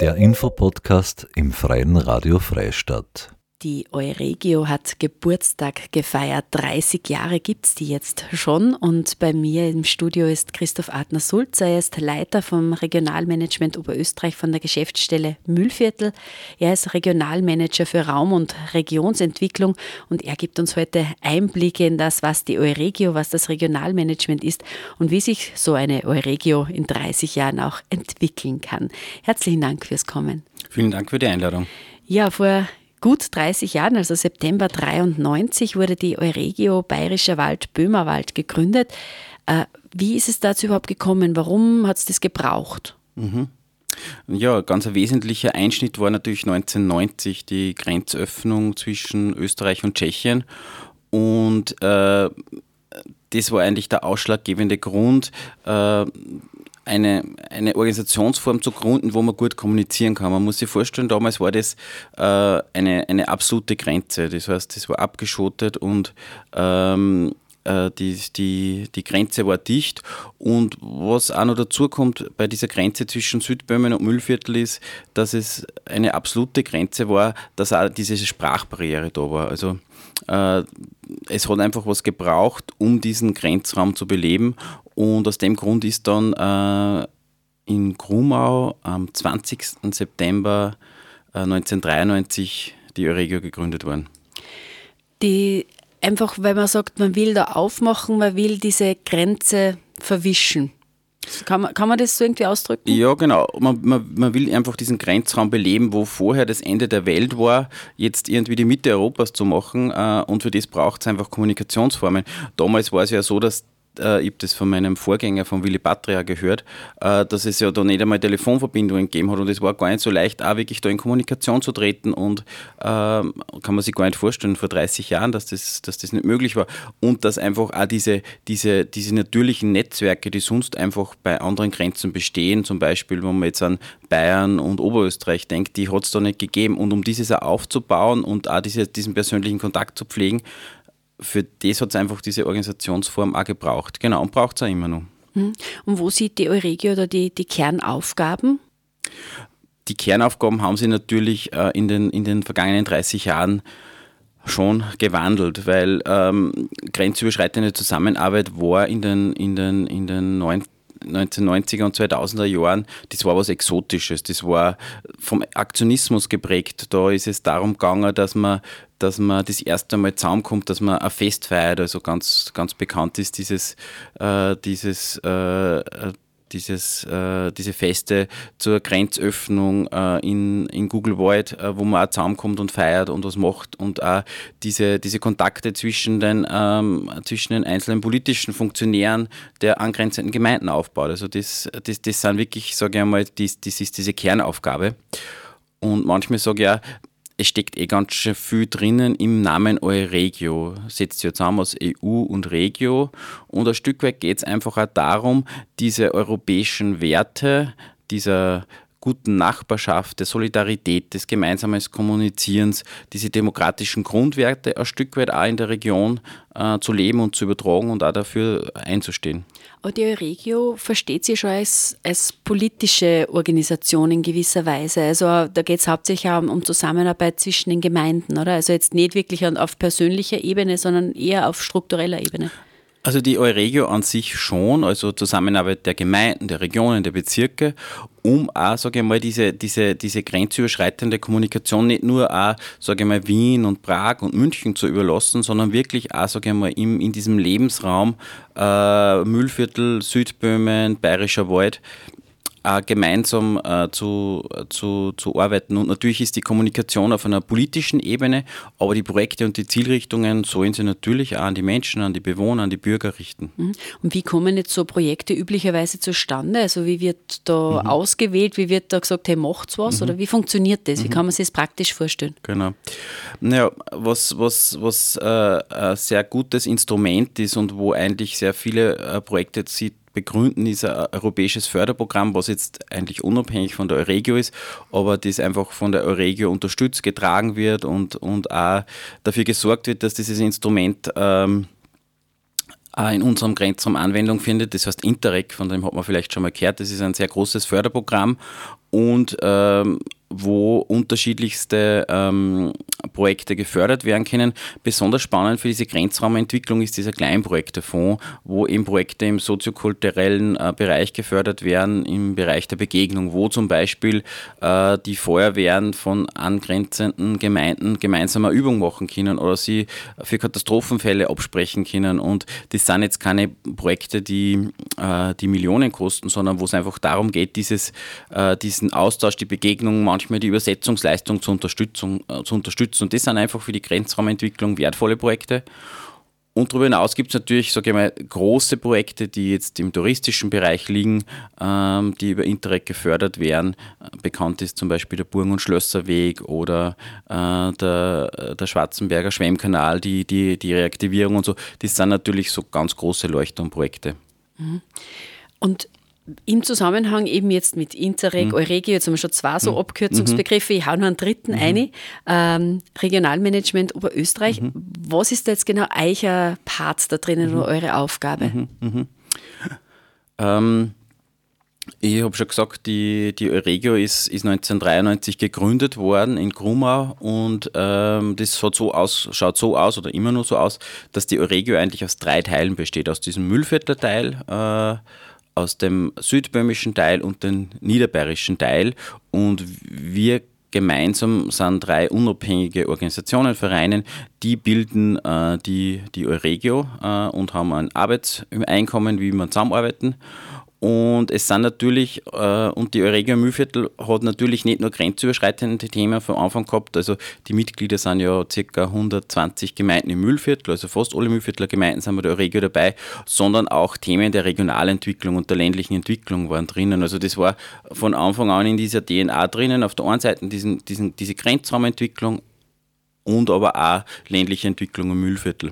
Der Infopodcast im Freien Radio Freistadt. Die Euregio hat Geburtstag gefeiert. 30 Jahre gibt es die jetzt schon. Und bei mir im Studio ist Christoph Adner-Sulz. Er ist Leiter vom Regionalmanagement Oberösterreich von der Geschäftsstelle Mühlviertel. Er ist Regionalmanager für Raum- und Regionsentwicklung und er gibt uns heute Einblicke in das, was die Euregio, was das Regionalmanagement ist und wie sich so eine Euregio in 30 Jahren auch entwickeln kann. Herzlichen Dank fürs Kommen. Vielen Dank für die Einladung. Ja, vor gut 30 Jahren, also September 93, wurde die Euregio Bayerischer Wald Böhmerwald gegründet. Äh, wie ist es dazu überhaupt gekommen? Warum hat es das gebraucht? Mhm. Ja, ganz ein wesentlicher Einschnitt war natürlich 1990 die Grenzöffnung zwischen Österreich und Tschechien. Und äh, das war eigentlich der ausschlaggebende Grund, äh, eine, eine Organisationsform zu gründen, wo man gut kommunizieren kann. Man muss sich vorstellen, damals war das äh, eine, eine absolute Grenze. Das heißt, das war abgeschottet und ähm, äh, die, die, die Grenze war dicht. Und was auch noch dazu kommt bei dieser Grenze zwischen Südböhmen und Müllviertel ist, dass es eine absolute Grenze war, dass auch diese Sprachbarriere da war. Also äh, es hat einfach was gebraucht, um diesen Grenzraum zu beleben. Und aus dem Grund ist dann äh, in Grumau am 20. September 1993 die Euregio gegründet worden. Die einfach, weil man sagt, man will da aufmachen, man will diese Grenze verwischen. Kann man, kann man das so irgendwie ausdrücken? Ja, genau. Man, man, man will einfach diesen Grenzraum beleben, wo vorher das Ende der Welt war, jetzt irgendwie die Mitte Europas zu machen. Äh, und für das braucht es einfach Kommunikationsformen. Damals war es ja so, dass äh, ich habe das von meinem Vorgänger, von Willy Patria, gehört, äh, dass es ja da nicht einmal Telefonverbindungen gegeben hat und es war gar nicht so leicht, auch wirklich da in Kommunikation zu treten und äh, kann man sich gar nicht vorstellen, vor 30 Jahren, dass das, dass das nicht möglich war und dass einfach auch diese, diese, diese natürlichen Netzwerke, die sonst einfach bei anderen Grenzen bestehen, zum Beispiel, wenn man jetzt an Bayern und Oberösterreich denkt, die hat es da nicht gegeben und um dieses auch aufzubauen und auch diese, diesen persönlichen Kontakt zu pflegen, für das hat es einfach diese Organisationsform auch gebraucht. Genau, und braucht es auch immer noch. Hm. Und wo sieht die Euregio oder die, die Kernaufgaben? Die Kernaufgaben haben sie natürlich äh, in, den, in den vergangenen 30 Jahren schon gewandelt, weil ähm, grenzüberschreitende Zusammenarbeit war in den, in den, in den 1990er und 2000er Jahren, das war was Exotisches, das war vom Aktionismus geprägt. Da ist es darum gegangen, dass man dass man das erste Mal zusammenkommt, dass man ein Fest feiert. Also ganz, ganz bekannt ist dieses, äh, dieses äh, dieses, äh, diese Feste zur Grenzöffnung äh, in, in Google Void, äh, wo man auch zusammenkommt und feiert und was macht und auch diese, diese Kontakte zwischen den, ähm, zwischen den einzelnen politischen Funktionären der angrenzenden Gemeinden aufbaut. Also das, das, das sind wirklich, sage ich einmal, das, das ist diese Kernaufgabe. Und manchmal sage ich auch, es steckt eh ganz schön viel drinnen im Namen Euregio. Setzt ja zusammen aus EU und Regio. Und ein Stück weit geht es einfach auch darum, diese europäischen Werte, dieser guten Nachbarschaft, der Solidarität, des gemeinsamen Kommunizierens, diese demokratischen Grundwerte ein Stück weit auch in der Region äh, zu leben und zu übertragen und auch dafür einzustehen. Aber die Euregio versteht sich schon als, als politische Organisation in gewisser Weise. Also da geht es hauptsächlich auch um Zusammenarbeit zwischen den Gemeinden, oder? Also jetzt nicht wirklich auf persönlicher Ebene, sondern eher auf struktureller Ebene. Also die Euregio an sich schon, also Zusammenarbeit der Gemeinden, der Regionen, der Bezirke, um auch, sage ich mal, diese, diese, diese grenzüberschreitende Kommunikation nicht nur auch, sage ich mal, Wien und Prag und München zu überlassen, sondern wirklich auch, sage ich mal, im, in diesem Lebensraum äh, Mühlviertel, Südböhmen, Bayerischer Wald, äh, gemeinsam äh, zu, zu, zu arbeiten. Und natürlich ist die Kommunikation auf einer politischen Ebene, aber die Projekte und die Zielrichtungen sollen sie natürlich auch an die Menschen, an die Bewohner, an die Bürger richten. Mhm. Und wie kommen jetzt so Projekte üblicherweise zustande? Also wie wird da mhm. ausgewählt, wie wird da gesagt, hey, macht's was? Mhm. Oder wie funktioniert das? Wie mhm. kann man sich das praktisch vorstellen? Genau. Naja, was, was, was äh, ein sehr gutes Instrument ist und wo eigentlich sehr viele äh, Projekte sieht, begründen ist ein europäisches Förderprogramm, was jetzt eigentlich unabhängig von der Euregio ist, aber das einfach von der Euregio unterstützt, getragen wird und, und auch dafür gesorgt wird, dass dieses Instrument ähm, äh, in unserem Grenzraum Anwendung findet. Das heißt Interreg, von dem hat man vielleicht schon mal gehört. Das ist ein sehr großes Förderprogramm und ähm, wo unterschiedlichste ähm, Projekte gefördert werden können. Besonders spannend für diese Grenzraumentwicklung ist dieser Kleinprojektefonds, wo eben Projekte im soziokulturellen äh, Bereich gefördert werden, im Bereich der Begegnung, wo zum Beispiel äh, die Feuerwehren von angrenzenden Gemeinden gemeinsam eine Übung machen können oder sie für Katastrophenfälle absprechen können. Und das sind jetzt keine Projekte, die, äh, die Millionen kosten, sondern wo es einfach darum geht, dieses, äh, diesen Austausch, die Begegnung, manchmal manchmal die Übersetzungsleistung zur Unterstützung, äh, zu unterstützen. Und das sind einfach für die Grenzraumentwicklung wertvolle Projekte. Und darüber hinaus gibt es natürlich, sage ich mal, große Projekte, die jetzt im touristischen Bereich liegen, ähm, die über Interreg gefördert werden. Bekannt ist zum Beispiel der Burgen- und Schlösserweg oder äh, der, der Schwarzenberger Schwemmkanal, die, die, die Reaktivierung und so. Das sind natürlich so ganz große Leuchtturmprojekte. Mhm. Und im Zusammenhang eben jetzt mit Interreg, mhm. Euregio, jetzt haben wir schon zwei so mhm. Abkürzungsbegriffe, ich hau noch einen dritten mhm. ein, ähm, Regionalmanagement Oberösterreich. Mhm. Was ist da jetzt genau euer Part da drinnen oder mhm. eure Aufgabe? Mhm. mhm. Ähm, ich habe schon gesagt, die, die Euregio ist, ist 1993 gegründet worden in Grumau und ähm, das so aus, schaut so aus oder immer nur so aus, dass die Euregio eigentlich aus drei Teilen besteht. Aus diesem Müllviertler-Teil, äh, aus dem südböhmischen Teil und dem niederbayerischen Teil. Und wir gemeinsam sind drei unabhängige Organisationen, Vereine, die bilden äh, die, die Euregio äh, und haben ein Arbeitseinkommen, wie man zusammenarbeiten. Und es sind natürlich, äh, und die Euregio Mühlviertel hat natürlich nicht nur grenzüberschreitende Themen von Anfang gehabt. Also die Mitglieder sind ja ca. 120 Gemeinden im Mühlviertel, also fast alle Mühlviertler Gemeinden sind bei der Euregio dabei, sondern auch Themen der Regionalentwicklung und der ländlichen Entwicklung waren drinnen. Also das war von Anfang an in dieser DNA drinnen. Auf der einen Seite diesen, diesen, diese Grenzraumentwicklung und aber auch ländliche Entwicklung im Mühlviertel.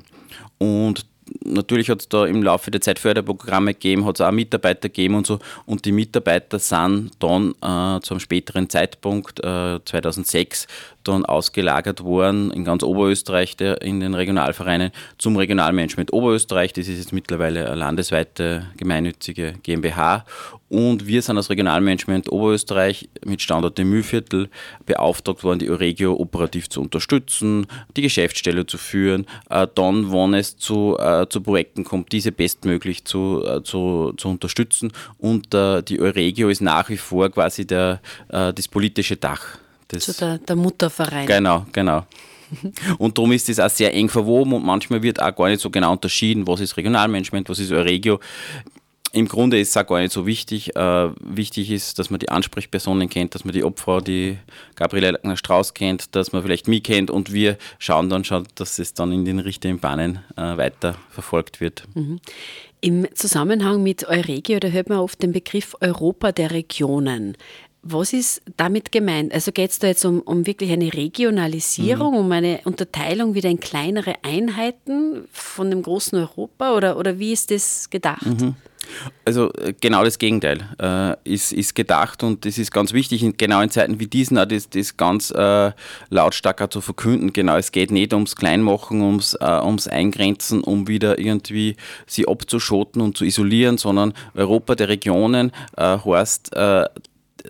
Und natürlich hat es da im Laufe der Zeit Förderprogramme gegeben, hat es auch Mitarbeiter gegeben und so. Und die Mitarbeiter sind dann äh, zu einem späteren Zeitpunkt, äh, 2006, dann ausgelagert worden in ganz Oberösterreich der, in den Regionalvereinen zum Regionalmanagement Oberösterreich. Das ist jetzt mittlerweile eine landesweite gemeinnützige GmbH. Und wir sind als Regionalmanagement Oberösterreich mit Standort im Mühlviertel beauftragt worden, die Euregio operativ zu unterstützen, die Geschäftsstelle zu führen, äh, dann, wenn es zu, äh, zu Projekten kommt, diese bestmöglich zu, äh, zu, zu unterstützen. Und äh, die Euregio ist nach wie vor quasi der, äh, das politische Dach das also der, der Mutterverein. Genau, genau. Und darum ist das auch sehr eng verwoben und manchmal wird auch gar nicht so genau unterschieden, was ist Regionalmanagement, was ist Euregio. Im Grunde ist es auch gar nicht so wichtig. Äh, wichtig ist, dass man die Ansprechpersonen kennt, dass man die Opfer, die Gabriele Strauß kennt, dass man vielleicht mich kennt und wir schauen dann schon, dass es dann in den richtigen Bahnen äh, weiter verfolgt wird. Mhm. Im Zusammenhang mit Euregio, da hört man oft den Begriff Europa der Regionen. Was ist damit gemeint? Also geht es da jetzt um, um wirklich eine Regionalisierung, mhm. um eine Unterteilung wieder in kleinere Einheiten von dem großen Europa oder, oder wie ist das gedacht? Mhm. Also äh, genau das Gegenteil äh, ist, ist gedacht und das ist ganz wichtig, genau in Zeiten wie diesen auch das, das ganz äh, lautstark zu verkünden. Genau, es geht nicht ums Kleinmachen, ums, äh, ums Eingrenzen, um wieder irgendwie sie abzuschotten und zu isolieren, sondern Europa der Regionen äh, heißt, äh,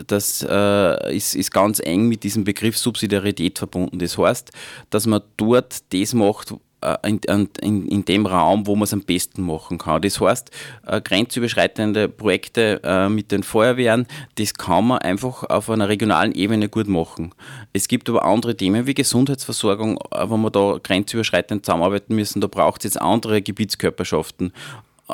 das äh, ist, ist ganz eng mit diesem Begriff Subsidiarität verbunden. Das heißt, dass man dort das macht, äh, in, in, in, dem Raum, wo man es am besten machen kann. Das heißt, äh, grenzüberschreitende Projekte äh, mit den Feuerwehren, das kann man einfach auf einer regionalen Ebene gut machen. Es gibt aber andere Themen wie Gesundheitsversorgung, äh, wo wir da grenzüberschreitend zusammenarbeiten müssen, da braucht es jetzt andere Gebietskörperschaften.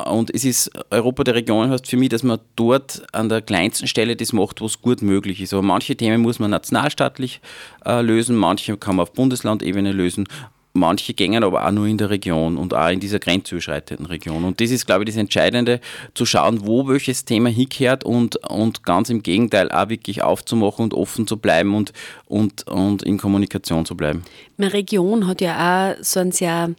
Und es ist Europa der Region heißt für mich, dass man dort an der kleinsten Stelle das macht, was gut möglich ist. Aber manche Themen muss man nationalstaatlich äh, lösen, manche kann man auf Bundeslandebene lösen. Manche gängen aber auch nur in der Region und auch in dieser grenzüberschreitenden Region. Und das ist, glaube ich, das Entscheidende, zu schauen, wo welches Thema hinkehrt und, und ganz im Gegenteil auch wirklich aufzumachen und offen zu bleiben und, und, und in Kommunikation zu bleiben. Meine Region hat ja auch so ein sehr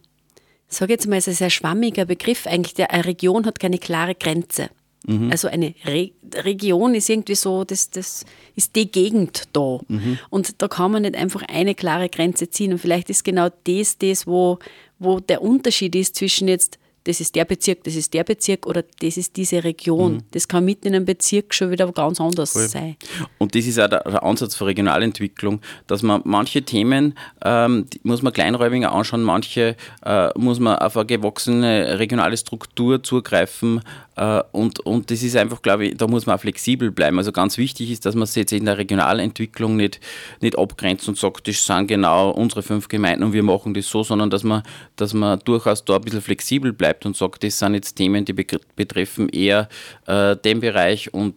sage jetzt mal, es ist ein sehr schwammiger Begriff eigentlich. Eine Region hat keine klare Grenze. Mhm. Also eine Re Region ist irgendwie so, das, das ist die Gegend da. Mhm. Und da kann man nicht einfach eine klare Grenze ziehen. Und vielleicht ist genau das das, wo, wo der Unterschied ist zwischen jetzt das ist der Bezirk, das ist der Bezirk oder das ist diese Region. Mhm. Das kann mitten in einem Bezirk schon wieder ganz anders Voll. sein. Und das ist auch der, der, Ansatz für Regionalentwicklung, dass man manche Themen ähm, muss man kleinräumiger anschauen, manche äh, muss man auf eine gewachsene regionale Struktur zugreifen äh, und, und das ist einfach, glaube ich, da muss man auch flexibel bleiben. Also ganz wichtig ist, dass man sich jetzt in der Regionalentwicklung nicht, nicht abgrenzt und sagt, das sind genau unsere fünf Gemeinden und wir machen das so, sondern dass man, dass man durchaus da ein bisschen flexibel bleibt und sagt, das sind jetzt Themen, die betreffen eher äh, den Bereich und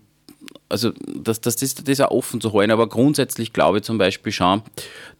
also dass, dass das, das auch offen zu halten. Aber grundsätzlich glaube ich zum Beispiel schon,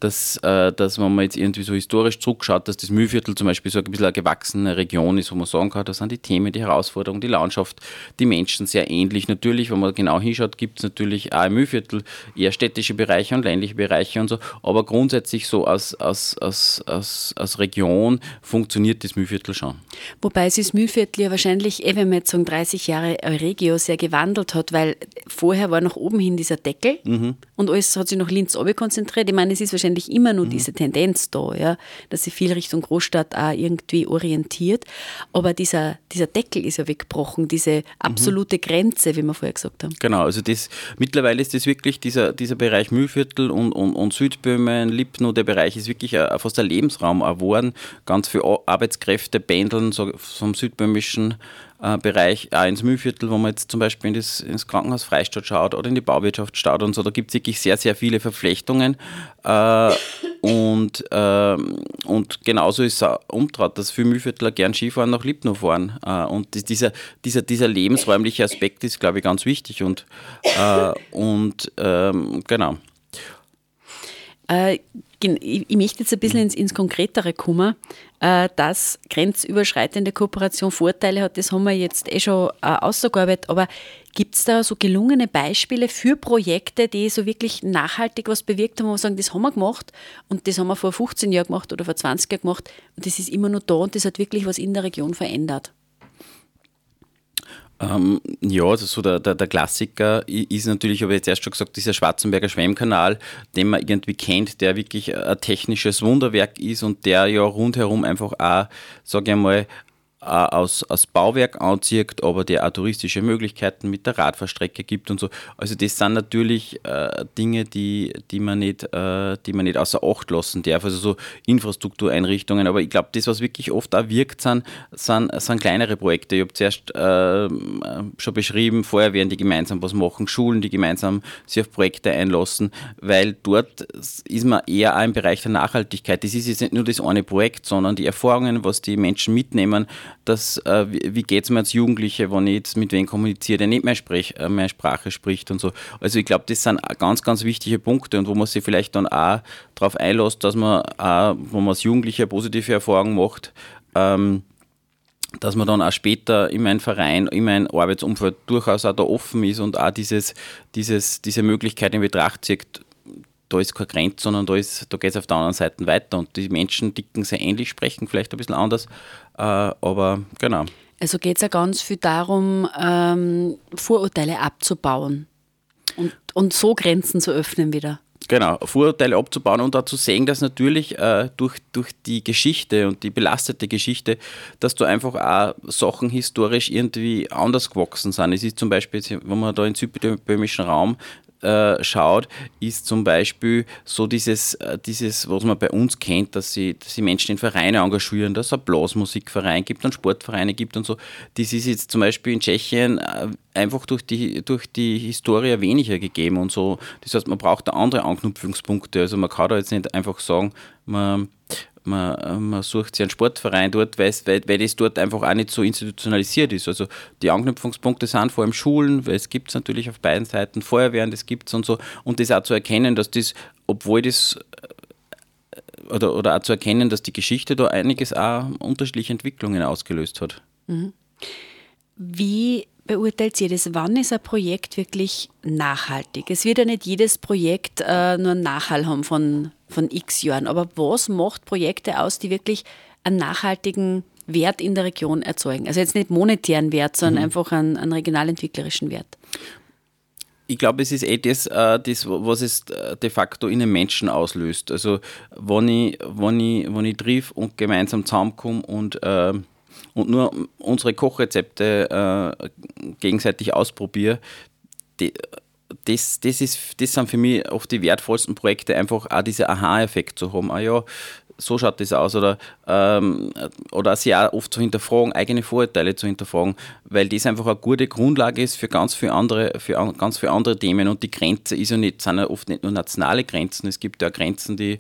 dass, äh, dass wenn man jetzt irgendwie so historisch zurückschaut, dass das Mühlviertel zum Beispiel so ein bisschen eine gewachsene Region ist, wo man sagen kann, da sind die Themen, die Herausforderungen, die Landschaft, die Menschen sehr ähnlich. Natürlich, wenn man genau hinschaut, gibt es natürlich auch im Mühlviertel eher städtische Bereiche und ländliche Bereiche und so. Aber grundsätzlich so als, als, als, als, als Region funktioniert das Mühlviertel schon. Wobei sich das Mühlviertel ja wahrscheinlich, eh, wenn man jetzt sagen, 30 Jahre Regio sehr gewandelt hat, weil vorher war nach oben hin dieser Deckel mhm. und alles hat sich nach Linz oben konzentriert. Ich meine, es ist wahrscheinlich immer nur mhm. diese Tendenz da, ja, dass sich viel Richtung Großstadt auch irgendwie orientiert. Aber dieser, dieser Deckel ist ja weggebrochen, diese absolute mhm. Grenze, wie wir vorher gesagt haben. Genau, also das, mittlerweile ist das wirklich dieser, dieser Bereich Mühlviertel und, und, und Südböhmen, Lipno, der Bereich ist wirklich ein, fast ein Lebensraum geworden. Ganz viele Arbeitskräfte pendeln so vom südböhmischen äh, Bereich, auch ins Mühlviertel, wo man jetzt zum Beispiel in das, ins Krankenhaus Freistadt schaut oder in die Bauwirtschaft schaut und so, da gibt es wirklich sehr, sehr viele Verflechtungen. Äh, und, äh, und genauso ist es auch umtrat, dass viele Mühlviertler gern Skifahren nach Lipno fahren. Äh, und dieser, dieser, dieser lebensräumliche Aspekt ist, glaube ich, ganz wichtig. Und, äh, und ähm, genau. Äh, ich möchte jetzt ein bisschen ins, ins Konkretere kommen, äh, dass grenzüberschreitende Kooperation Vorteile hat. Das haben wir jetzt eh schon äh, ausgearbeitet. Aber gibt es da so gelungene Beispiele für Projekte, die so wirklich nachhaltig was bewirkt haben, wo wir sagen, das haben wir gemacht und das haben wir vor 15 Jahren gemacht oder vor 20 Jahren gemacht und das ist immer noch da und das hat wirklich was in der Region verändert? Ähm, ja, also so der, der, der, Klassiker ist natürlich, ich jetzt erst schon gesagt, dieser Schwarzenberger Schwemmkanal, den man irgendwie kennt, der wirklich ein technisches Wunderwerk ist und der ja rundherum einfach auch, sage ich einmal, aus, aus Bauwerk anzieht, aber der auch touristische Möglichkeiten mit der Radfahrstrecke gibt und so. Also das sind natürlich äh, Dinge, die, die, man nicht, äh, die man nicht außer Acht lassen darf, also so Infrastruktureinrichtungen. Aber ich glaube, das, was wirklich oft auch wirkt, sind, sind, sind kleinere Projekte. Ich habe zuerst äh, schon beschrieben, Feuerwehren, die gemeinsam was machen, Schulen, die gemeinsam sich auf Projekte einlassen, weil dort ist man eher auch im Bereich der Nachhaltigkeit. Das ist jetzt nicht nur das eine Projekt, sondern die Erfahrungen, was die Menschen mitnehmen, dass, äh, wie, wie geht es mir als Jugendliche, wenn ich jetzt mit wem kommuniziere, der nicht mehr, sprech, äh, mehr Sprache spricht und so. Also ich glaube, das sind ganz, ganz wichtige Punkte und wo man sich vielleicht dann auch darauf einlässt, dass man auch, wo man als Jugendliche positive Erfahrungen macht, ähm, dass man dann auch später in meinem Verein, in meinem Arbeitsumfeld durchaus auch da offen ist und auch dieses, dieses, diese Möglichkeit in Betracht zieht, da ist keine Grenze, sondern da, da geht es auf der anderen Seite weiter und die Menschen dicken sehr ähnlich, sprechen vielleicht ein bisschen anders, aber genau. Also geht es ja ganz viel darum, ähm, Vorurteile abzubauen und, und so Grenzen zu öffnen wieder. Genau, Vorurteile abzubauen und auch zu sehen, dass natürlich äh, durch, durch die Geschichte und die belastete Geschichte, dass da einfach auch Sachen historisch irgendwie anders gewachsen sind. Es ist zum Beispiel, wenn man da im südböhmischen Raum äh, schaut, ist zum Beispiel so dieses, äh, dieses, was man bei uns kennt, dass sie, dass sie Menschen in Vereine engagieren, dass es einen Blasmusikverein gibt und Sportvereine gibt und so. Das ist jetzt zum Beispiel in Tschechien äh, einfach durch die, durch die Historie weniger gegeben und so. Das heißt, man braucht da andere Anknüpfungspunkte. Also man kann da jetzt nicht einfach sagen, man man, man sucht sich einen Sportverein dort, weil, weil, das dort einfach auch nicht so institutionalisiert ist. Also die Anknüpfungspunkte sind vor allem Schulen, weil es gibt es natürlich auf beiden Seiten, Feuerwehren, das gibt es und so. Und das auch zu erkennen, dass das, obwohl das äh, oder, oder auch zu erkennen, dass die Geschichte da einiges auch unterschiedliche Entwicklungen ausgelöst hat. Mhm. Wie beurteilt ihr das? Wann ist ein Projekt wirklich nachhaltig? Es wird ja nicht jedes Projekt äh, nur einen Nachhall haben von, von x Jahren, aber was macht Projekte aus, die wirklich einen nachhaltigen Wert in der Region erzeugen? Also jetzt nicht monetären Wert, sondern mhm. einfach einen, einen regionalentwicklerischen Wert. Ich glaube, es ist eh das, äh, das, was es äh, de facto in den Menschen auslöst. Also, wenn ich, wenn ich, wenn ich triff und gemeinsam zusammenkomme und äh, und nur unsere Kochrezepte äh, gegenseitig ausprobiere, die, das, das, ist, das sind für mich oft die wertvollsten Projekte, einfach auch dieser Aha-Effekt zu haben. Ah ja, so schaut das aus. Oder, ähm, oder sich auch oft zu hinterfragen, eigene Vorurteile zu hinterfragen, weil das einfach eine gute Grundlage ist für ganz viele andere, für ganz viele andere Themen. Und die Grenze ist ja nicht, sind ja oft nicht nur nationale Grenzen, es gibt ja Grenzen, die,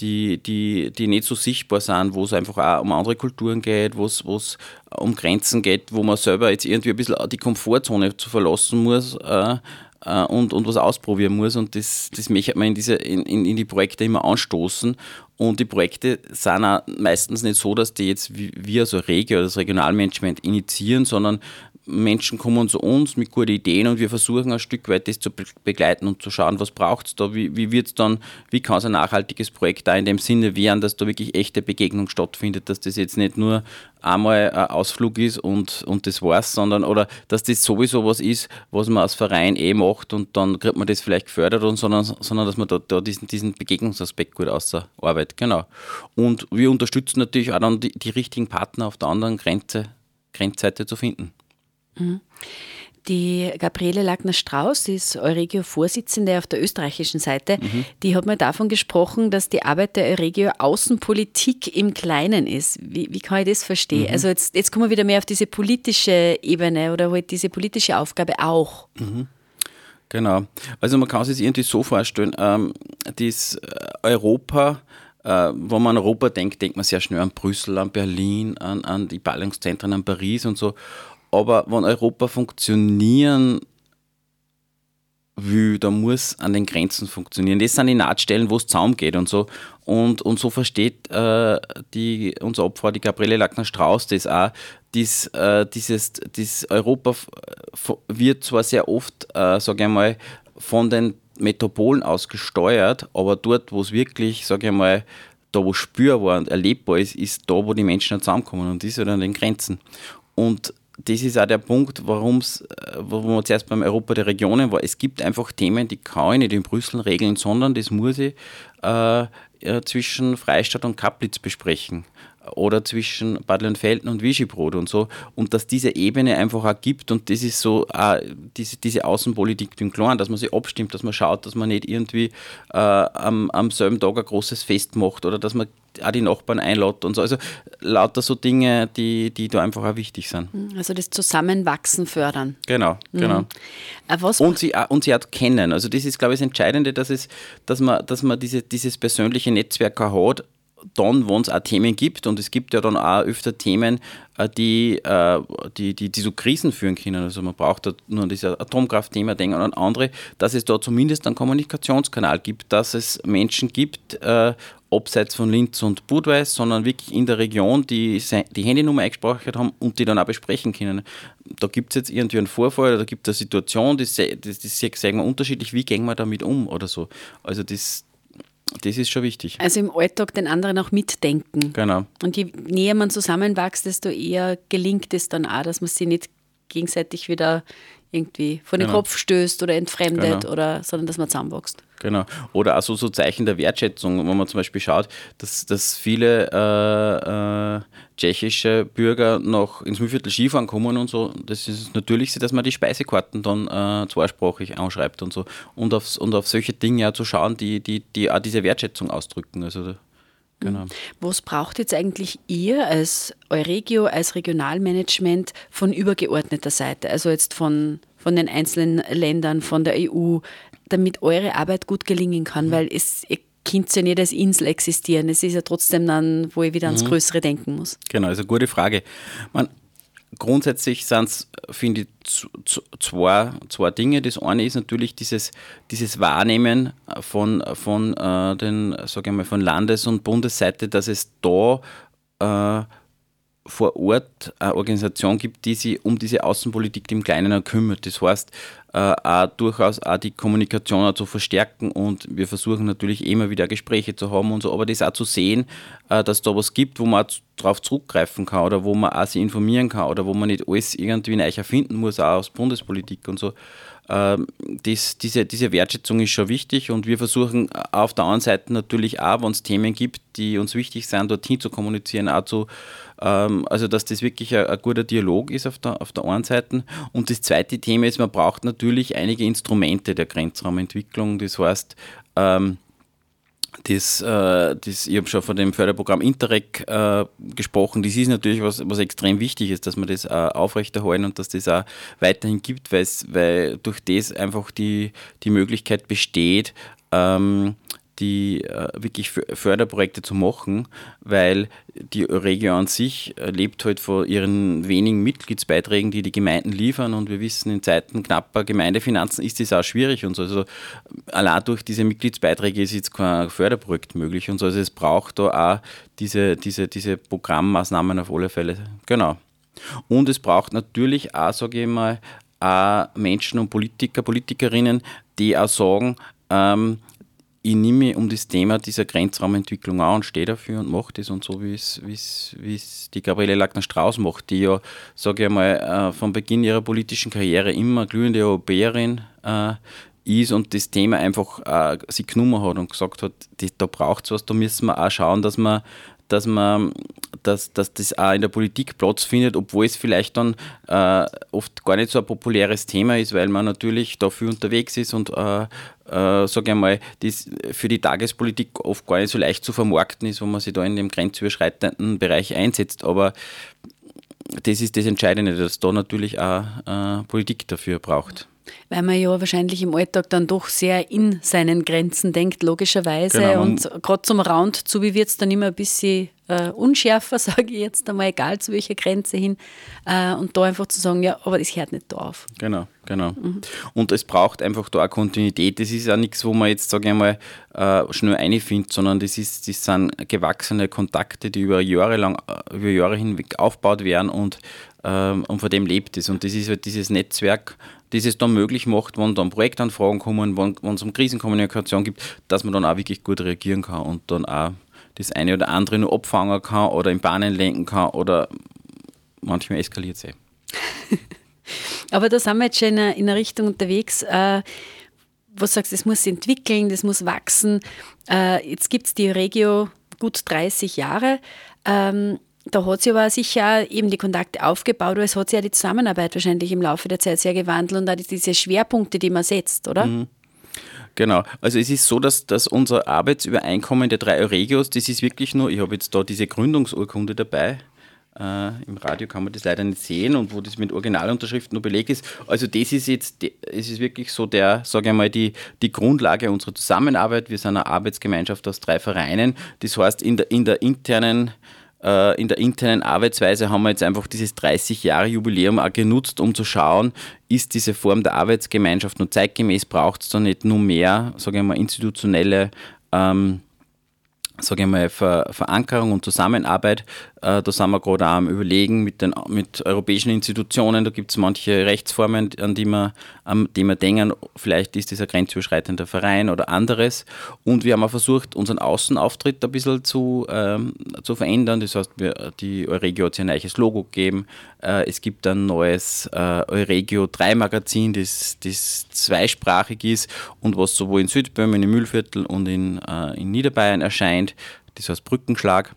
die, die, die nicht so sichtbar sind, wo es einfach auch um andere Kulturen geht, wo es um Grenzen geht, wo man selber jetzt irgendwie ein bisschen die Komfortzone zu verlassen muss. Äh, äh, und, und was ausprobieren muss. Und das, das möchte man in, diese, in, in die Projekte immer anstoßen. Und die Projekte sind auch meistens nicht so, dass die jetzt wir, also Regio, das Regionalmanagement, initiieren, sondern Menschen kommen zu uns mit guten Ideen und wir versuchen ein Stück weit das zu begleiten und zu schauen, was braucht es da, wie, wie wird dann, wie kann es ein nachhaltiges Projekt da in dem Sinne werden, dass da wirklich echte Begegnung stattfindet, dass das jetzt nicht nur einmal ein Ausflug ist und, und das war's, sondern oder dass das sowieso was ist, was man als Verein eh macht und dann kriegt man das vielleicht gefördert und sondern, sondern dass man da, da diesen, diesen Begegnungsaspekt gut ausarbeitet. Genau. Und wir unterstützen natürlich auch dann die, die richtigen Partner auf der anderen Grenze, Grenzseite zu finden. Mhm. Die Gabriele Lackner-Strauß ist Euregio-Vorsitzende auf der österreichischen Seite. Mhm. Die hat mal davon gesprochen, dass die Arbeit der Euregio Außenpolitik im Kleinen ist. Wie, wie kann ich das verstehen? Mhm. Also jetzt, jetzt kommen wir wieder mehr auf diese politische Ebene oder halt diese politische Aufgabe auch. Mhm. Genau. Also man kann sich das irgendwie so vorstellen, ähm, das Europa, äh, wenn man an Europa denkt, denkt man sehr schnell an Brüssel, an Berlin, an, an die Ballungszentren, an Paris und so. Aber wenn Europa funktionieren will, dann muss an den Grenzen funktionieren. Das sind die Nahtstellen, wo es zusammengeht und so. Und, und so versteht äh, die, unser Opfer, die Gabriele Lackner-Strauß, das auch. Dies, äh, dieses, dieses Europa wird zwar sehr oft, äh, sage ich mal, von den Metropolen aus gesteuert, aber dort, wo es wirklich, sage ich mal, da wo spürbar und erlebbar ist, ist da, wo die Menschen zusammenkommen und das ist halt an den Grenzen. Und das ist auch der Punkt, warum es, äh, wo man zuerst beim Europa der Regionen war. Es gibt einfach Themen, die kann ich nicht in Brüssel regeln, sondern das muss ich äh, zwischen Freistadt und Kaplitz besprechen oder zwischen Bad Felden und Vigibrod und so. Und dass diese Ebene einfach auch gibt und das ist so auch diese, diese Außenpolitik im Kleinen, dass man sich abstimmt, dass man schaut, dass man nicht irgendwie äh, am, am selben Tag ein großes Fest macht oder dass man auch die Nachbarn einlädt und so. Also lauter so Dinge, die, die da einfach auch wichtig sind. Hm, also das Zusammenwachsen fördern. Genau, genau. Mhm. Und, sie, und sie auch kennen. Also das ist, glaube ich, das Entscheidende, dass, es, dass man, dass man diese, dieses persönliche Netzwerk auch hat, dann, wenn es auch Themen gibt, und es gibt ja dann auch öfter Themen, äh, die, äh, die, die, die so Krisen führen können. Also man braucht da nur an dieses Atomkraftthema denken und an andere, dass es da zumindest einen Kommunikationskanal gibt, dass es Menschen gibt, abseits von Linz und Budweis, sondern wirklich in der Region, die die Handynummer eingespeichert haben und die dann auch besprechen können. Da gibt es jetzt irgendwie einen Vorfall oder da gibt es eine Situation, die, die, die, sagen wir unterschiedlich, wie gehen wir damit um oder so. Also das, das ist schon wichtig. Also im Alltag den anderen auch mitdenken. Genau. Und je näher man zusammenwächst, desto eher gelingt es dann auch, dass man sich nicht gegenseitig wieder irgendwie vor den genau. Kopf stößt oder entfremdet, genau. oder, sondern dass man zusammenwächst. Genau. Oder auch so, Zeichen der Wertschätzung, wenn man zum Beispiel schaut, dass, dass viele äh, äh, tschechische Bürger noch ins Mühlviertel Skifahren kommen und so. Das ist natürlich, dass man die Speisekarten dann äh, zweisprachig anschreibt und so. Und auf, und auf solche Dinge auch zu schauen, die, die, die auch diese Wertschätzung ausdrücken. Also Genau. Was braucht jetzt eigentlich ihr als Euregio, als Regionalmanagement von übergeordneter Seite, also jetzt von, von den einzelnen Ländern, von der EU, damit eure Arbeit gut gelingen kann? Mhm. Weil es, ihr könnt ja nicht als Insel existieren. Es ist ja trotzdem dann, wo ich wieder ans mhm. Größere denken muss. Genau, also gute Frage. Man, grundsätzlich sind es, finde ich, zwei, zwei Dinge. Das eine ist natürlich dieses, dieses Wahrnehmen von, von äh, den, sage ich mal, von Landes- und Bundesseite, dass es da äh, vor Ort eine Organisation gibt, die sich um diese Außenpolitik im Kleinen kümmert. Das heißt, äh, auch durchaus auch die Kommunikation auch zu verstärken und wir versuchen natürlich immer wieder Gespräche zu haben und so, aber das auch zu sehen, äh, dass da was gibt, wo man darauf zurückgreifen kann oder wo man auch sich informieren kann oder wo man nicht alles irgendwie neu erfinden muss, auch aus Bundespolitik und so. Ähm, das, diese, diese Wertschätzung ist schon wichtig und wir versuchen auf der anderen Seite natürlich auch, wenn es Themen gibt, die uns wichtig sind, dorthin zu kommunizieren, auch zu, ähm, also dass das wirklich ein, ein, guter Dialog ist auf der, auf der einen Seite. Und das zweite Thema ist, man braucht natürlich einige Instrumente der Grenzraumentwicklung. Das heißt, ähm, das, äh, das, ich habe schon von dem Förderprogramm Interreg äh, gesprochen. Das ist natürlich was, was extrem wichtig ist, dass wir das äh, aufrechterhalten und dass das auch weiterhin gibt, weil durch das einfach die, die Möglichkeit besteht, ähm, die äh, wirklich Förderprojekte zu machen, weil die Regio an sich äh, lebt halt von ihren wenigen Mitgliedsbeiträgen, die die Gemeinden liefern und wir wissen, in Zeiten knapper Gemeindefinanzen ist das auch schwierig und so. Also allein durch diese Mitgliedsbeiträge ist jetzt kein Förderprojekt möglich und so. Also es braucht da auch diese, diese, diese Programmmaßnahmen auf alle Fälle. Genau. Und es braucht natürlich auch, sage ich mal, auch Menschen und Politiker, Politikerinnen, die auch sagen, ähm, ich nehme mich um das Thema dieser Grenzraumentwicklung an und stehe dafür und mache das und so, wie es die Gabriele Lackner-Strauß macht, die ja, sage ich mal, äh, von Beginn ihrer politischen Karriere immer glühende Europäerin äh, ist und das Thema einfach äh, sie genommen hat und gesagt hat, die, da braucht es was, da müssen wir auch schauen, dass wir dass man, dass, dass das auch in der Politik Platz findet, obwohl es vielleicht dann äh, oft gar nicht so ein populäres Thema ist, weil man natürlich dafür unterwegs ist und äh, äh, sage ich mal, das für die Tagespolitik oft gar nicht so leicht zu vermarkten ist, wo man sich da in dem grenzüberschreitenden Bereich einsetzt. Aber das ist das Entscheidende, dass da natürlich auch äh, Politik dafür braucht. Weil man ja wahrscheinlich im Alltag dann doch sehr in seinen Grenzen denkt, logischerweise. Genau. Und gerade zum Round zu, wie wird es dann immer ein bisschen äh, unschärfer, sage ich jetzt einmal, egal zu welcher Grenze hin. Äh, und da einfach zu sagen, ja, aber das hört nicht da auf. Genau, genau. Mhm. Und es braucht einfach da eine Kontinuität. Das ist auch nichts, wo man jetzt, sage ich mal, äh, schnell einfindet, sondern das, ist, das sind gewachsene Kontakte, die über Jahre lang, äh, über Jahre hinweg aufgebaut werden und, ähm, und von dem lebt es. Und das ist halt dieses Netzwerk, das es dann möglich macht, wenn dann Projektanfragen kommen, wenn es um Krisenkommunikation gibt, dass man dann auch wirklich gut reagieren kann und dann auch das eine oder andere nur abfangen kann oder in Bahnen lenken kann oder manchmal eskaliert es eh. Aber da sind wir jetzt schon in einer, in einer Richtung unterwegs, äh, wo du sagst, das muss entwickeln, das muss wachsen. Äh, jetzt gibt es die Regio gut 30 Jahre. Ähm, da hat sich aber sicher eben die Kontakte aufgebaut, aber es hat sich ja die Zusammenarbeit wahrscheinlich im Laufe der Zeit sehr gewandelt und auch diese Schwerpunkte, die man setzt, oder? Mhm. Genau. Also es ist so, dass, dass unser Arbeitsübereinkommen der drei Euregios, das ist wirklich nur, ich habe jetzt da diese Gründungsurkunde dabei. Äh, Im Radio kann man das leider nicht sehen und wo das mit Originalunterschriften nur belegt ist. Also das ist jetzt, es ist wirklich so der, sage ich mal, die, die Grundlage unserer Zusammenarbeit. Wir sind eine Arbeitsgemeinschaft aus drei Vereinen. Das heißt, in der, in der internen in der internen Arbeitsweise haben wir jetzt einfach dieses 30 Jahre Jubiläum auch genutzt, um zu schauen, ist diese Form der Arbeitsgemeinschaft nur zeitgemäß, braucht es da nicht nur mehr, sage ich mal, institutionelle ähm, sage ich mal, Ver Verankerung und Zusammenarbeit. Äh, da sind wir gerade am Überlegen mit, den, mit europäischen Institutionen. Da gibt es manche Rechtsformen, an die wir, an die wir denken, vielleicht ist ein grenzüberschreitender Verein oder anderes. Und wir haben auch versucht, unseren Außenauftritt ein bisschen zu, ähm, zu verändern. Das heißt, wir, die Euregio hat sich ein neues Logo gegeben. Äh, es gibt ein neues äh, Euregio 3 Magazin, das, das zweisprachig ist und was sowohl in Südböhmen, im Mühlviertel und in, äh, in Niederbayern erscheint. Das heißt Brückenschlag.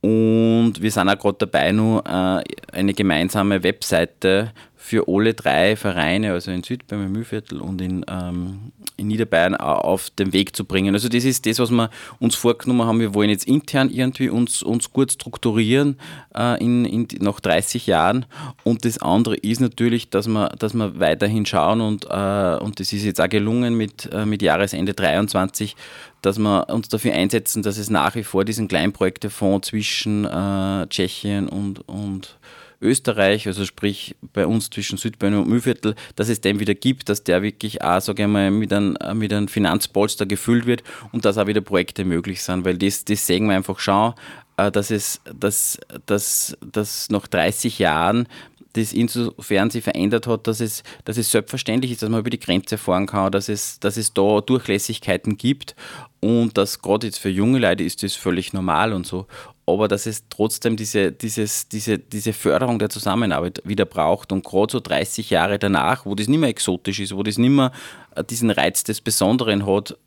Und wir sind auch gerade dabei, nur äh, eine gemeinsame Webseite für alle drei Vereine, also in Südbayern, im Mühlviertel und in, ähm, in Niederbayern auf den Weg zu bringen. Also das ist das, was wir uns vorgenommen haben. Wir wollen jetzt intern irgendwie uns, uns gut strukturieren äh, in, in, nach 30 Jahren. Und das andere ist natürlich, dass wir, dass wir weiterhin schauen und, äh, und das ist jetzt auch gelungen mit, äh, mit Jahresende 23, dass wir uns dafür einsetzen, dass es nach wie vor diesen Kleinprojektefonds zwischen äh, Tschechien und, und Österreich, also sprich bei uns zwischen Südböhne und Mühlviertel, dass es den wieder gibt, dass der wirklich auch, sage ich mal, mit einem, mit einem Finanzpolster gefüllt wird und dass auch wieder Projekte möglich sind, weil das, das sehen wir einfach schon, äh, dass es dass, dass, dass nach 30 Jahren das insofern sich verändert hat, dass es, dass es selbstverständlich ist, dass man über die Grenze fahren kann, dass es, dass es da Durchlässigkeiten gibt und dass gerade jetzt für junge Leute ist das völlig normal und so. Aber dass es trotzdem diese, dieses, diese, diese Förderung der Zusammenarbeit wieder braucht. Und gerade so 30 Jahre danach, wo das nicht mehr exotisch ist, wo das nicht mehr äh, diesen Reiz des Besonderen hat,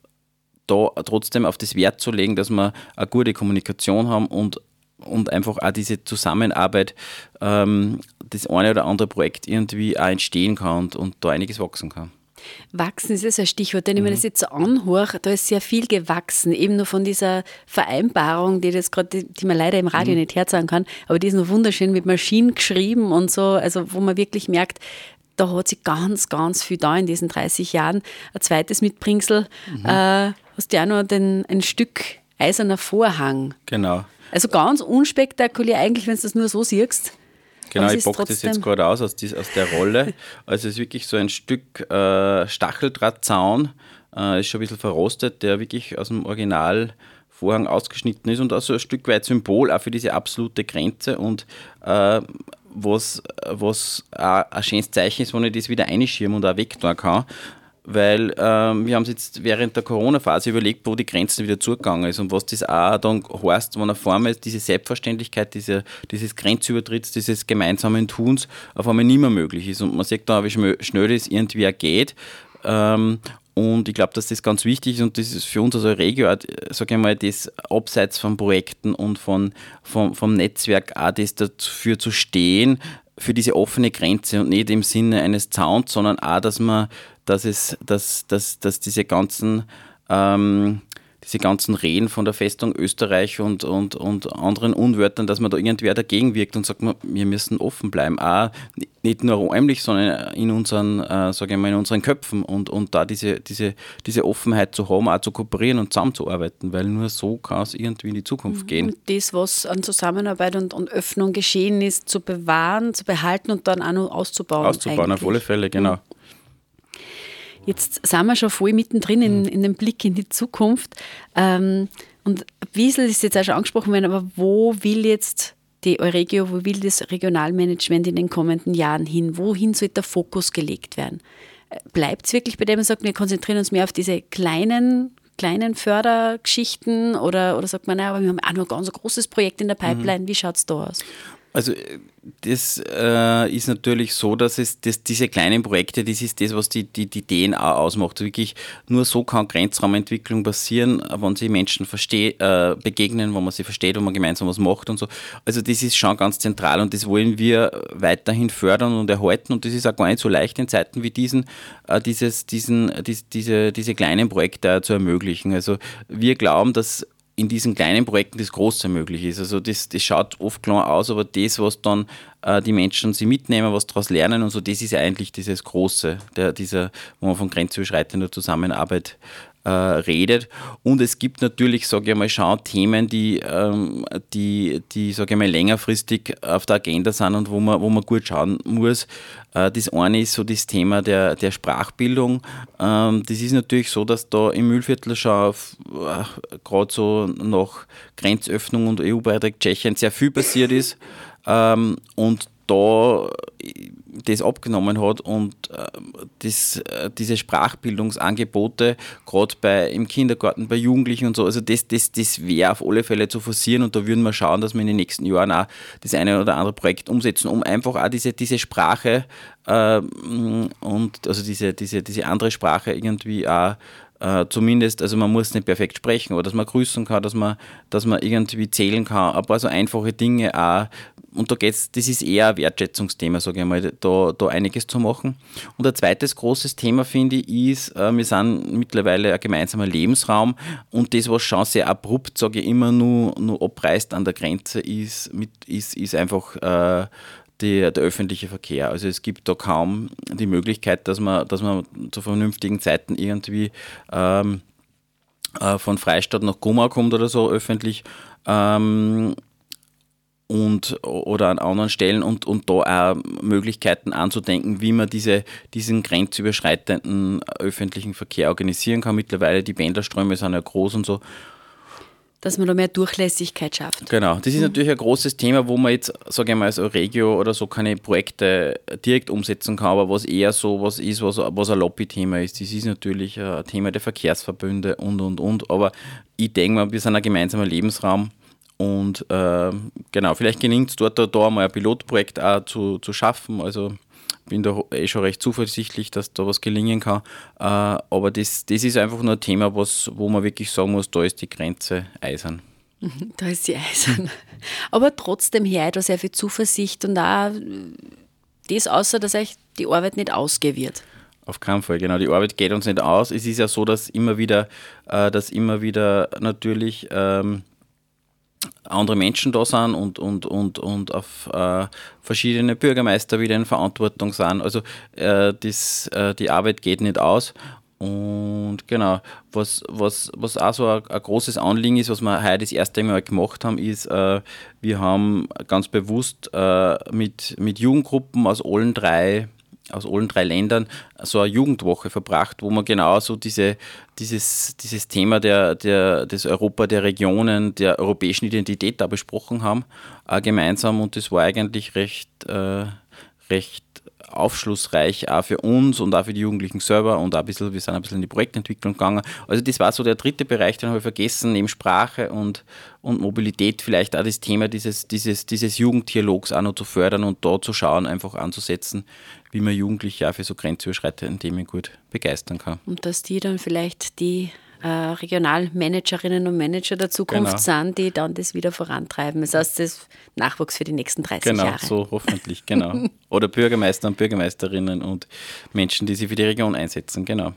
da trotzdem auf das Wert zu legen, dass wir eine gute Kommunikation haben und, und einfach auch diese Zusammenarbeit, ähm, das eine oder andere Projekt irgendwie auch entstehen kann und, und da einiges wachsen kann. Wachsen ist ja ein Stichwort, denn ich mir mhm. das jetzt so anhöre, da ist sehr viel gewachsen, eben nur von dieser Vereinbarung, die das gerade, die man leider im Radio mhm. nicht herzeigen kann, aber die ist noch wunderschön mit Maschinen geschrieben und so, also wo man wirklich merkt, da hat sich ganz, ganz viel da in diesen 30 Jahren. Ein zweites Mitbringsel, mhm. äh, hast du ja noch den, ein Stück eiserner Vorhang. Genau. Also ganz unspektakulär eigentlich, wenn du das nur so siehst. Genau, ich packe das jetzt gerade aus aus, dies, aus, der Rolle. Also es ist wirklich so ein Stück äh, Stacheldrahtzaun, äh, ist schon ein bisschen verrostet, der wirklich aus dem Original Vorhang ausgeschnitten ist und auch so ein Stück weit Symbol auch für diese absolute Grenze und äh, was, was auch ein schönes Zeichen ist, wenn ich das wieder einschirmen und auch wegtun kann weil ähm, wir haben uns jetzt während der Corona-Phase überlegt, wo die Grenzen wieder zugegangen ist und was das auch dann heißt, wenn auf einmal diese Selbstverständlichkeit, diese, dieses Grenzübertritts, dieses gemeinsamen Tuns auf einmal nicht mehr möglich ist und man sieht dann, wie schnell das irgendwie auch geht. Ähm, und ich glaube, dass das ganz wichtig ist und das ist für uns als Regio, sage ich mal, das abseits von Projekten und von, von, vom Netzwerk auch das dafür zu stehen, für diese offene Grenze und nicht im Sinne eines Zauns, sondern auch, dass man dass es, dass, dass, dass diese ganzen ähm, diese ganzen Reden von der Festung Österreich und, und, und anderen Unwörtern, dass man da irgendwer dagegen wirkt und sagt, wir müssen offen bleiben. Auch nicht nur räumlich, sondern in unseren, äh, sage ich mal, in unseren Köpfen und, und da diese, diese, diese Offenheit zu haben, auch zu kooperieren und zusammenzuarbeiten, weil nur so kann es irgendwie in die Zukunft gehen. Und das, was an Zusammenarbeit und, und Öffnung geschehen ist, zu bewahren, zu behalten und dann auch noch auszubauen. Auszubauen, eigentlich. auf alle Fälle, genau. Mhm. Jetzt sind wir schon voll mittendrin in, in dem Blick in die Zukunft. Ähm, und Wiesel ist jetzt auch schon angesprochen worden, aber wo will jetzt die Euregio, wo will das Regionalmanagement in den kommenden Jahren hin? Wohin soll der Fokus gelegt werden? Bleibt es wirklich bei dem, man sagt, wir konzentrieren uns mehr auf diese kleinen, kleinen Fördergeschichten oder, oder sagt man, naja, aber wir haben auch noch ein ganz großes Projekt in der Pipeline. Mhm. Wie schaut es da aus? Also das äh, ist natürlich so, dass es dass diese kleinen Projekte, das ist das, was die, die, die DNA ausmacht. Wirklich nur so kann Grenzraumentwicklung passieren, wenn sie Menschen äh, begegnen, wenn man sie versteht, wenn man gemeinsam was macht und so. Also das ist schon ganz zentral und das wollen wir weiterhin fördern und erhalten und das ist auch gar nicht so leicht in Zeiten wie diesen, äh, dieses, diesen, dies, diese, diese kleinen Projekte zu ermöglichen. Also wir glauben, dass in diesen kleinen Projekten das Große möglich ist. Also das, das schaut oft klar aus, aber das, was dann äh, die Menschen sie mitnehmen, was daraus lernen und so, das ist eigentlich dieses Große, der, dieser, wo man von grenzüberschreitender Zusammenarbeit äh, redet. Und es gibt natürlich, sage ich mal, schon Themen, die, ähm, die, die sage ich mal, längerfristig auf der Agenda sind und wo man, wo man gut schauen muss. Äh, das eine ist so das Thema der, der Sprachbildung. Ähm, das ist natürlich so, dass da im Mühlviertel schon äh, gerade so nach Grenzöffnung und EU-Beitritt Tschechien sehr viel passiert ist. Ähm, und da das abgenommen hat und äh, das, äh, diese Sprachbildungsangebote, gerade bei im Kindergarten, bei Jugendlichen und so, also das, das, das wäre auf alle Fälle zu forcieren und da würden wir schauen, dass wir in den nächsten Jahren auch das eine oder andere Projekt umsetzen, um einfach auch diese, diese Sprache äh, und also diese, diese, diese andere Sprache irgendwie auch äh, zumindest, also man muss nicht perfekt sprechen, aber dass man grüßen kann, dass man, dass man irgendwie zählen kann, ein paar so einfache Dinge auch. Und da geht's, das ist eher ein Wertschätzungsthema, sage ich mal, da, da einiges zu machen. Und ein zweites großes Thema, finde ich, ist, äh, wir sind mittlerweile ein gemeinsamer Lebensraum und das, was schon sehr abrupt, sage ich immer, nur, nur abreißt an der Grenze, ist, mit, ist, ist einfach äh, die, der öffentliche Verkehr. Also es gibt da kaum die Möglichkeit, dass man, dass man zu vernünftigen Zeiten irgendwie ähm, äh, von Freistadt nach Gumau kommt oder so öffentlich. Ähm, und, oder an anderen Stellen und, und da auch Möglichkeiten anzudenken, wie man diese, diesen grenzüberschreitenden öffentlichen Verkehr organisieren kann. Mittlerweile die Pendlerströme sind ja groß und so dass man da mehr Durchlässigkeit schafft. Genau, das ist mhm. natürlich ein großes Thema, wo man jetzt, sage ich mal, als Regio oder so keine Projekte direkt umsetzen kann, aber was eher so was ist, was, was ein Lobbythema ist. Das ist natürlich ein Thema der Verkehrsverbünde und, und, und. Aber ich denke mal, wir sind ein gemeinsamer Lebensraum Und äh, genau, vielleicht gelingt es dort oder da mal ein Pilotprojekt auch zu, zu schaffen. Also bin da eh schon recht zuversichtlich, dass da was gelingen kann. Äh, aber das, das ist einfach nur ein Thema, was, wo man wirklich sagen muss, da ist die Grenze eisern. Da ist sie eisern. Aber trotzdem her da sehr viel Zuversicht und auch das, außer dass euch die Arbeit nicht ausgehen wird. Auf keinen Fall, genau. Die Arbeit geht uns nicht aus. Es ist ja so, dass immer wieder, äh, dass immer wieder natürlich ähm, andere Menschen da sind und, und, und, und auf äh, verschiedene Bürgermeister wieder in Verantwortung sind. Also äh, das, äh, die Arbeit geht nicht aus. Und genau, was, was, was auch so ein, ein, großes Anliegen ist, was wir heute das erste Mal gemacht haben, ist, äh, wir haben ganz bewusst äh, mit, mit Jugendgruppen aus allen drei aus allen drei Ländern so eine Jugendwoche verbracht, wo man genau so diese, dieses, dieses Thema der, der, des Europa der Regionen, der europäischen Identität da besprochen haben, äh, gemeinsam. Und das war eigentlich recht, äh, recht aufschlussreich auch für uns und auch für die Jugendlichen selber und auch ein bisschen, wir sind ein bisschen in die Projektentwicklung gegangen. Also das war so der dritte Bereich, den habe ich vergessen, neben Sprache und, und Mobilität vielleicht auch das Thema dieses, dieses, dieses Jugenddialogs auch noch zu fördern und da zu schauen, einfach anzusetzen, wie man Jugendliche auch für so grenzüberschreitende Themen gut begeistern kann. Und dass die dann vielleicht die äh, Regionalmanagerinnen und Manager der Zukunft genau. sind, die dann das wieder vorantreiben. Das heißt, das Nachwuchs für die nächsten 30 genau, Jahre. Genau, so hoffentlich, genau. Oder Bürgermeister und Bürgermeisterinnen und Menschen, die sich für die Region einsetzen, genau.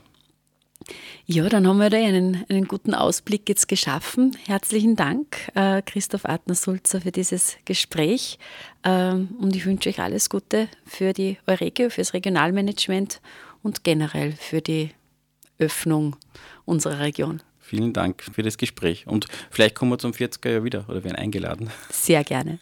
Ja, dann haben wir da einen, einen guten Ausblick jetzt geschaffen. Herzlichen Dank, äh, Christoph Adner-Sulzer, für dieses Gespräch. Ähm, und ich wünsche euch alles Gute für die Euregio, fürs Regionalmanagement und generell für die Öffnung unserer Region. Vielen Dank für das Gespräch und vielleicht kommen wir zum 40er Jahr wieder oder werden eingeladen. Sehr gerne.